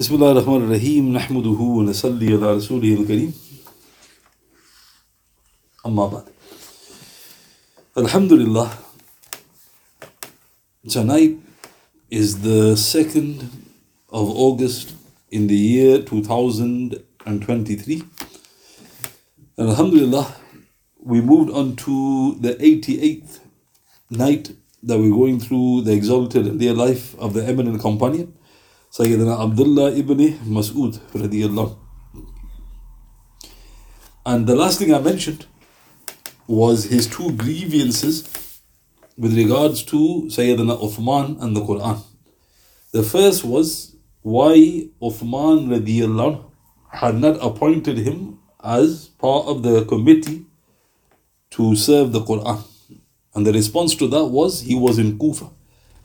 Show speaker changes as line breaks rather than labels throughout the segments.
بسم الله الرحمن الرحيم نحمده ونصلي على رسوله الكريم أما بعد Alhamdulillah tonight is the 2nd of August in the year 2023 and Alhamdulillah we moved on to the 88th night that we're going through the exalted and dear life of the eminent companion Sayyidina Abdullah ibn Mas'ud radiallahu. And the last thing I mentioned was his two grievances with regards to Sayyidina Uthman and the Quran. The first was why Uthman had not appointed him as part of the committee to serve the Quran. And the response to that was he was in Kufa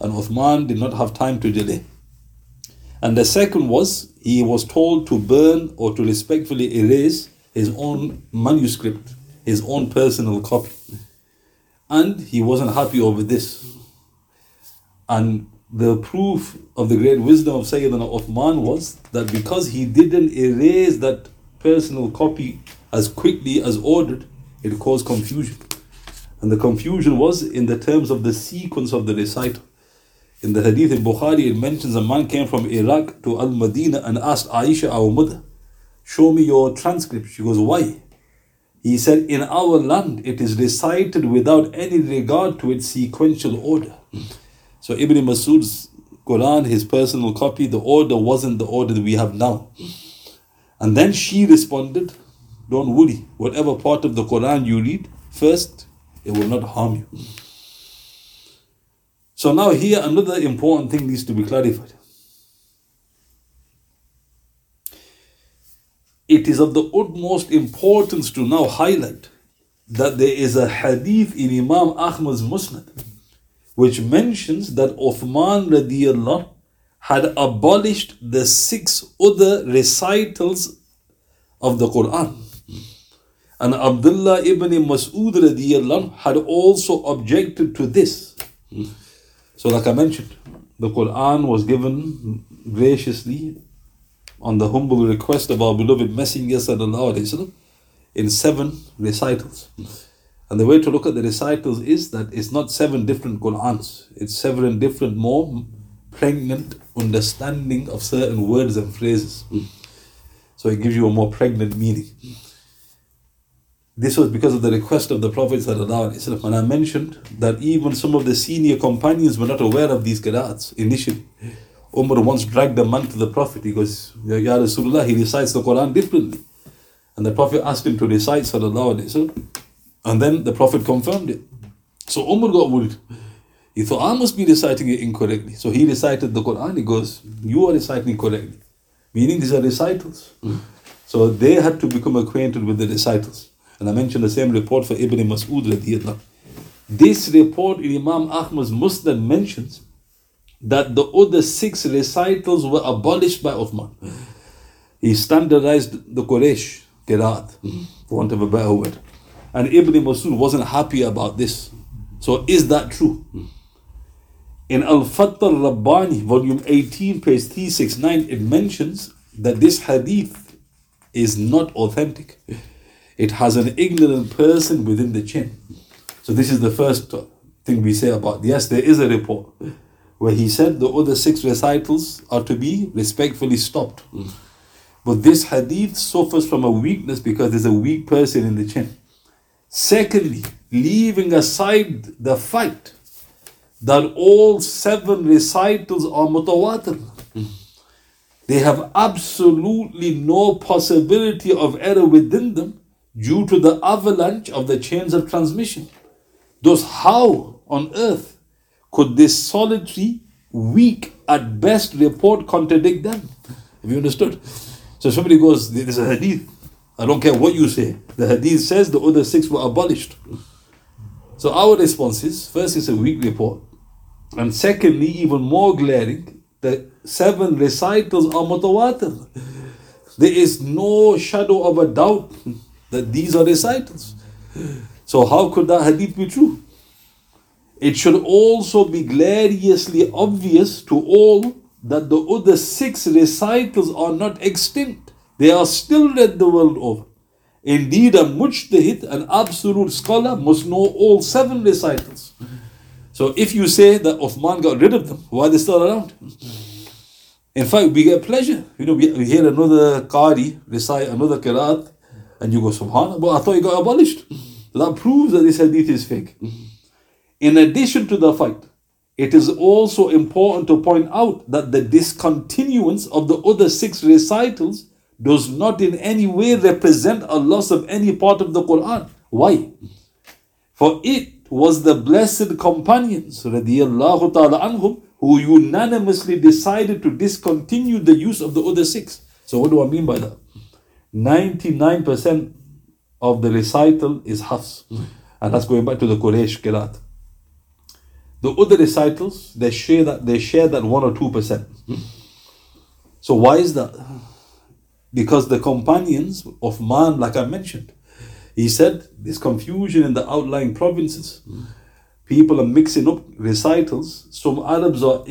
and Uthman did not have time to delay. And the second was he was told to burn or to respectfully erase his own manuscript, his own personal copy. And he wasn't happy over this. And the proof of the great wisdom of Sayyidina Uthman was that because he didn't erase that personal copy as quickly as ordered, it caused confusion. And the confusion was in the terms of the sequence of the recital. In the hadith in Bukhari, it mentions a man came from Iraq to Al Madinah and asked Aisha, our mother, Show me your transcript. She goes, Why? He said, In our land, it is recited without any regard to its sequential order. So Ibn Masud's Quran, his personal copy, the order wasn't the order that we have now. And then she responded, Don't worry, whatever part of the Quran you read, first, it will not harm you. So now here another important thing needs to be clarified. It is of the utmost importance to now highlight that there is a hadith in Imam Ahmad's Musnad which mentions that Uthman radiallahu had abolished the six other recitals of the Quran. And Abdullah ibn Mas'ud radiallahu had also objected to this. So, like I mentioned, the Quran was given graciously on the humble request of our beloved Messenger وسلم, in seven recitals. And the way to look at the recitals is that it's not seven different Qurans, it's seven different, more pregnant understanding of certain words and phrases. So it gives you a more pregnant meaning. This was because of the request of the Prophet and I mentioned that even some of the senior companions were not aware of these qira'ats initially. Umar once dragged a man to the Prophet. He goes, Ya Rasulullah, he recites the Quran differently. And the Prophet asked him to recite Sallallahu Alaihi Wasallam. And then the Prophet confirmed it. So Umar got worried. He thought, I must be reciting it incorrectly. So he recited the Quran. He goes, You are reciting correctly. Meaning these are recitals. So they had to become acquainted with the recitals. And I mentioned the same report for Ibn Mas'ud. This report in Imam Ahmad's Musnad mentions that the other six recitals were abolished by Uthman. He standardized the Quraysh Qiraat, for want of a better word. And Ibn Mas'ud wasn't happy about this. So is that true? In Al-Fath al-Rabbani, volume 18, page 369, it mentions that this hadith is not authentic it has an ignorant person within the chin. So this is the first thing we say about yes, there is a report where he said the other six recitals are to be respectfully stopped. But this hadith suffers from a weakness because there's a weak person in the chin. Secondly, leaving aside the fact that all seven recitals are mutawatir. They have absolutely no possibility of error within them due to the avalanche of the chains of transmission. Thus, how on earth could this solitary, weak, at best report contradict them? Have you understood? So somebody goes, There's a hadith. I don't care what you say. The hadith says the other six were abolished. So our response is first, it's a weak report. And secondly, even more glaring, the seven recitals are mutawatir. There is no shadow of a doubt that these are recitals. So how could that hadith be true? It should also be gloriously obvious to all that the other six recitals are not extinct. They are still read the world over. Indeed, a mujtahid, an absolute scholar, must know all seven recitals. So if you say that Uthman got rid of them, why are they still around? In fact, we get pleasure. You know, we, we hear another Qari recite another Qiraat, and you go, Subhanallah, but I thought it got abolished. That proves that this hadith is fake. In addition to the fact, it is also important to point out that the discontinuance of the other six recitals does not in any way represent a loss of any part of the Quran. Why? For it was the blessed companions ta'ala anhum who unanimously decided to discontinue the use of the other six. So what do I mean by that? 99% of the recital is Hafs. And that's going back to the Quraysh Qiraat. The other recitals, they share that they share that one or two percent. So why is that? Because the companions of man, like I mentioned, he said there's confusion in the outlying provinces. People are mixing up recitals. Some Arabs are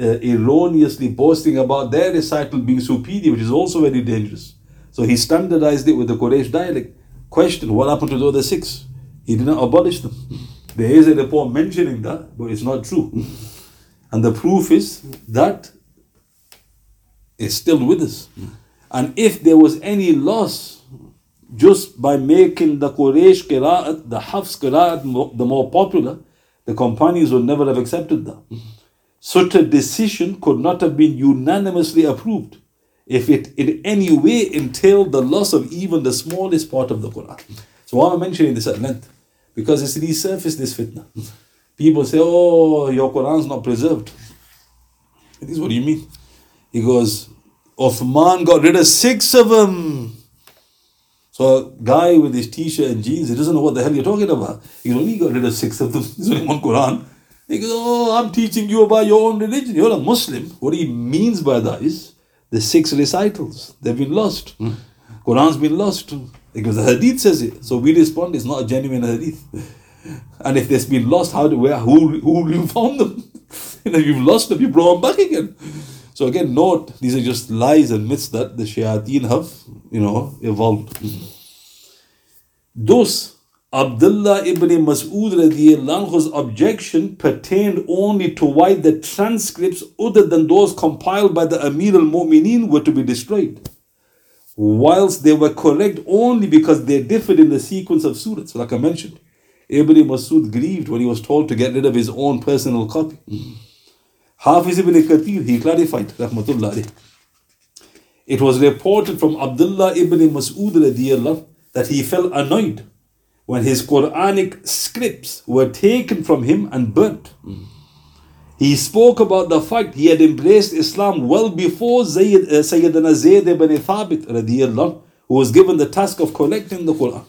uh, erroneously boasting about their recital being superior, which is also very dangerous. So he standardized it with the Quraysh dialect. Question: What happened to the other six? He did not abolish them. There is a report mentioning that, but it's not true. And the proof is that it's still with us. And if there was any loss just by making the Quraysh Qira'at, the Hafs Qira'at, the more popular, the companions would never have accepted that. Such a decision could not have been unanimously approved if it in any way entailed the loss of even the smallest part of the Quran. So why am I mentioning this at length? Because it's resurfaced this fitna. People say, oh, your Quran's not preserved. This is what do you mean? He goes, Uthman got rid of six of them. So a guy with his t-shirt and jeans, he doesn't know what the hell you're talking about. He only got rid of six of them. There's only one Quran. He goes, oh, I'm teaching you about your own religion. You're a Muslim. What he means by that is the six recitals. They've been lost. Hmm. Quran's been lost. Because the hadith says it. So we respond, it's not a genuine hadith. And if there's been lost, how do where who who you found them? and if you've lost them, you brought them back again. So again, note these are just lies and myths that the shayateen have, you know, evolved. Thus, Abdullah ibn Mas'ud radiallahu objection pertained only to why the transcripts other than those compiled by the Amir al-Mu'mineen were to be destroyed whilst they were correct only because they differed in the sequence of surahs. Like I mentioned, Ibn Masud grieved when he was told to get rid of his own personal copy. Mm-hmm. Hafiz ibn Kathir, he clarified, rahmatullah It was reported from Abdullah ibn Mas'ud that he felt annoyed when his Quranic scripts were taken from him and burnt. He spoke about the fact he had embraced Islam well before Zayd, uh, Sayyidina Zayd ibn Thabit who was given the task of collecting the Quran.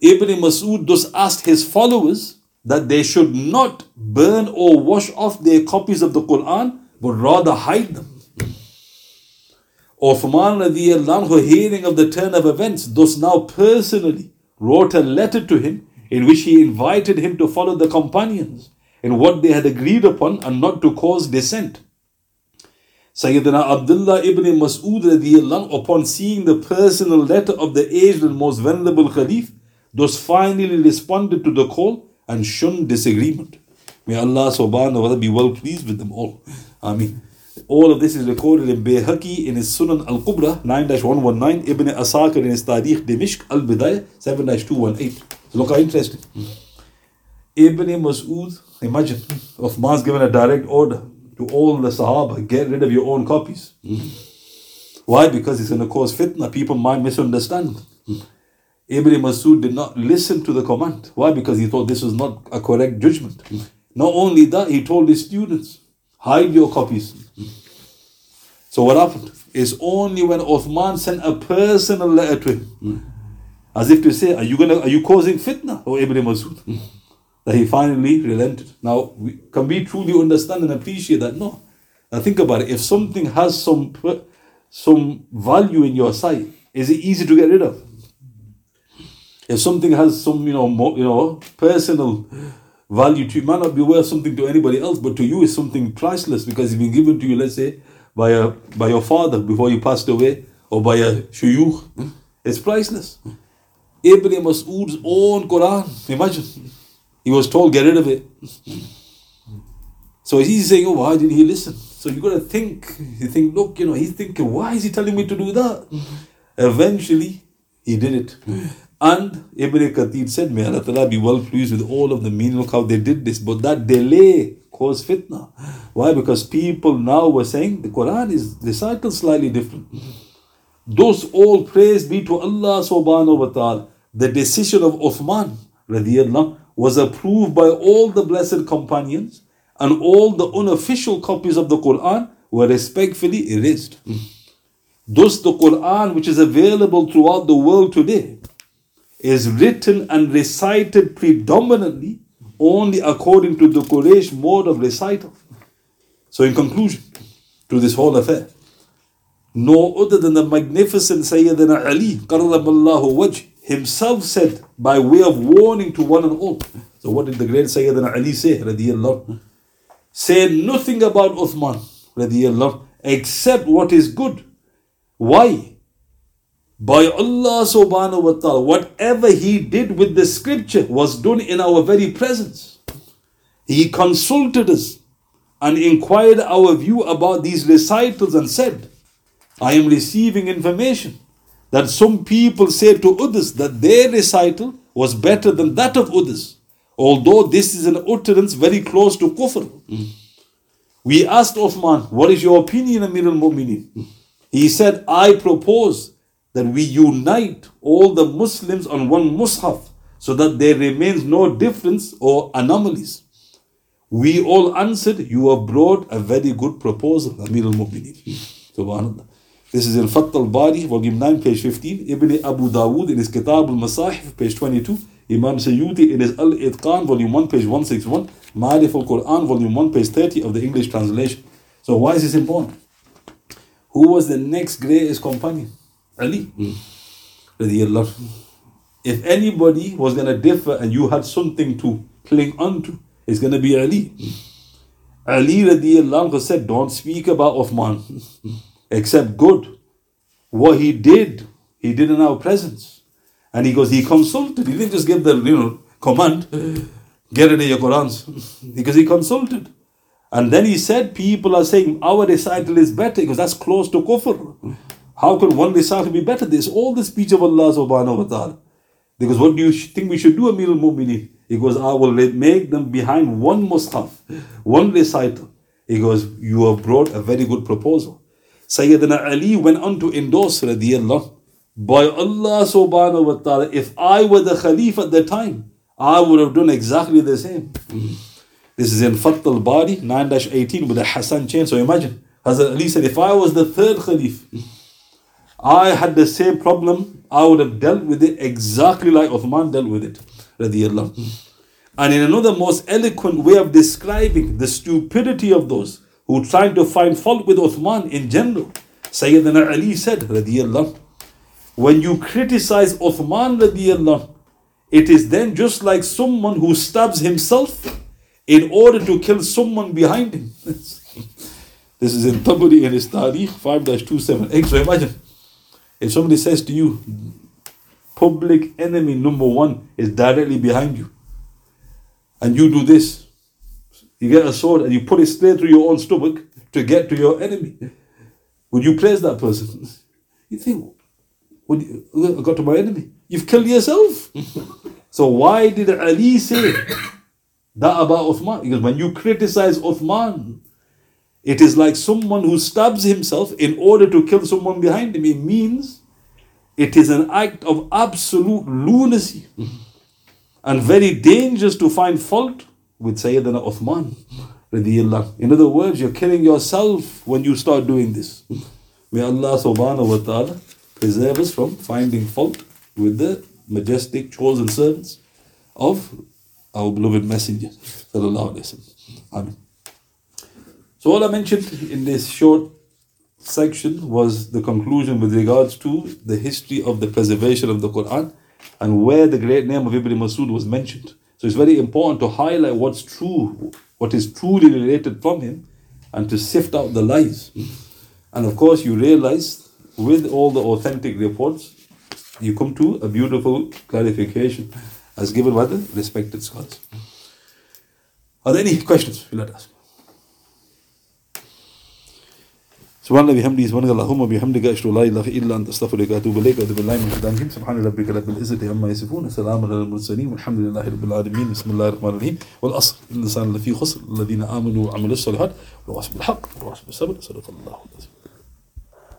Ibn Masud thus asked his followers that they should not burn or wash off their copies of the Quran, but rather hide them. Uthman radiallahu, hearing of the turn of events, thus now personally wrote a letter to him in which he invited him to follow the companions in what they had agreed upon and not to cause dissent. Sayyidina Abdullah ibn Mas'ud upon seeing the personal letter of the aged and most venerable Khalif, thus finally responded to the call and shunned disagreement. May Allah subhanahu wa ta'ala be well pleased with them all. Ameen. All of this is recorded in Bayhaqi in his Sunan al Kubra 9 119, Ibn Asakir in his Tarikh Dimishq al Bidayah 7 218. Look how interesting. Ibn Mas'ud Imagine Uthman's given a direct order to all the Sahaba get rid of your own copies. Why? Because it's going to cause fitna. People might misunderstand. Ibn Masud did not listen to the command. Why? Because he thought this was not a correct judgment. Not only that, he told his students, hide your copies. So what happened? It's only when Uthman sent a personal letter to him, as if to say, Are you gonna are you causing fitna, O Ibn Masud? that he finally relented. Now, we, can we truly understand and appreciate that? No. Now think about it. If something has some some value in your sight, is it easy to get rid of? If something has some, you know, more, you know, personal value to you. It might not be worth something to anybody else, but to you it's something priceless because it's been given to you, let's say, by a by your father before you passed away, or by a shuyukh. Hmm? It's priceless. Ibn Mas'ud's own Quran. Imagine. He was told, get rid of it. So he's saying, oh, why didn't he listen? So you got to think. You think, look, you know, he's thinking, why is he telling me to do that? Eventually, he did it. And Ibn Kathir said, May Allah Ta'ala be well pleased with all of the meaning of how they did this. But that delay caused fitna. Why? Because people now were saying the Quran is recited slightly different. Those all praise be to Allah subhanahu wa ta'ala. The decision of Uthman radiallahu was approved by all the blessed companions and all the unofficial copies of the Quran were respectfully erased. Thus, the Quran, which is available throughout the world today, is written and recited predominantly only according to the Quraysh mode of recital. So, in conclusion to this whole affair, no other than the magnificent Sayyidina Ali, Karramallahu Wajh, himself said by way of warning to one and all. So, what did the great Sayyidina Ali say? Radiallahu? Say nothing about Uthman, radiallahu, except what is good. Why? By Allah subhanahu wa ta'ala, whatever he did with the scripture was done in our very presence. He consulted us and inquired our view about these recitals and said, I am receiving information that some people say to others that their recital was better than that of others, although this is an utterance very close to kufr. We asked Uthman, What is your opinion, Amir al Mu'mineen? He said, I propose that we unite all the Muslims on one mushaf so that there remains no difference or anomalies. We all answered, You have brought a very good proposal, Amir al Mu'mineen. Subhanallah. This is in Fath al Bari, volume 9, page 15. Ibn Abu Dawood in his Kitab al Masahif, page 22. Imam Suyuti in his Al Itqan, volume 1, page 161. Ma'arif al Quran, volume 1, page 30 of the English translation. So, why is this important? Who was the next greatest companion? Ali. Mm. If anybody was going to differ and you had something to cling on to, it's going to be Ali. Ali radiallahu said, Don't speak about Uthman except good. What he did, he did in our presence. And he goes, he consulted. He didn't just give the you know command, get rid of your Qurans. because he consulted. And then he said, people are saying our recital is better because that's close to kufr. How can one recital be better? This all the speech of Allah subhanahu wa ta'ala. Because what do you think we should do, Amir al-Mu'mineen? He goes, I will make them behind one mushaf, one recital. He goes, you have brought a very good proposal. Sayyidina Ali went on to endorse radiallahu by Allah subhanahu wa ta'ala, if I were the Khalif at the time, I would have done exactly the same. This is in Fath al Bari 9 18 with a Hassan chain. So imagine, Hazrat Ali said, if I was the third Khalif, I had the same problem, I would have dealt with it exactly like Uthman dealt with it. And in another most eloquent way of describing the stupidity of those who tried to find fault with Uthman in general, Sayyidina Ali said, when you criticize Uthman it is then just like someone who stabs himself in order to kill someone behind him. this is in Tabari in his Tarikh 5-278. So imagine if somebody says to you, public enemy number one is directly behind you, and you do this, you get a sword and you put it straight through your own stomach to get to your enemy. Would you praise that person? You think, would you got to my enemy, you've killed yourself. so why did Ali say that about Uthman? Because when you criticize Uthman, it is like someone who stabs himself in order to kill someone behind him. It means it is an act of absolute lunacy and very dangerous to find fault with Sayyidina Uthman. In other words, you're killing yourself when you start doing this. May Allah subhanahu wa ta'ala preserve us from finding fault with the majestic chosen servants of our beloved Messenger. Amen. So, all I mentioned in this short section was the conclusion with regards to the history of the preservation of the Quran and where the great name of Ibn Masud was mentioned. So it's very important to highlight what's true, what is truly related from him, and to sift out the lies. And of course, you realize with all the authentic reports, you come to a beautiful clarification as given by the respected scholars. Are there any questions? Let us. سبحان الله بحمده سبحانك اللهم بحمدك أشهد أن لا إله إلا أنت أستغفرك وأتوب إليك واتوب بالله من شيطان سبحان ربك رب العزة عما يصفون سلام على المرسلين والحمد لله رب العالمين. بسم الله الرحمن الرحيم. والأصل الإنسان لفي خسر الذين آمنوا وعملوا الصالحات والواصل بالحق والواصل بالصبر صدق الله العظيم.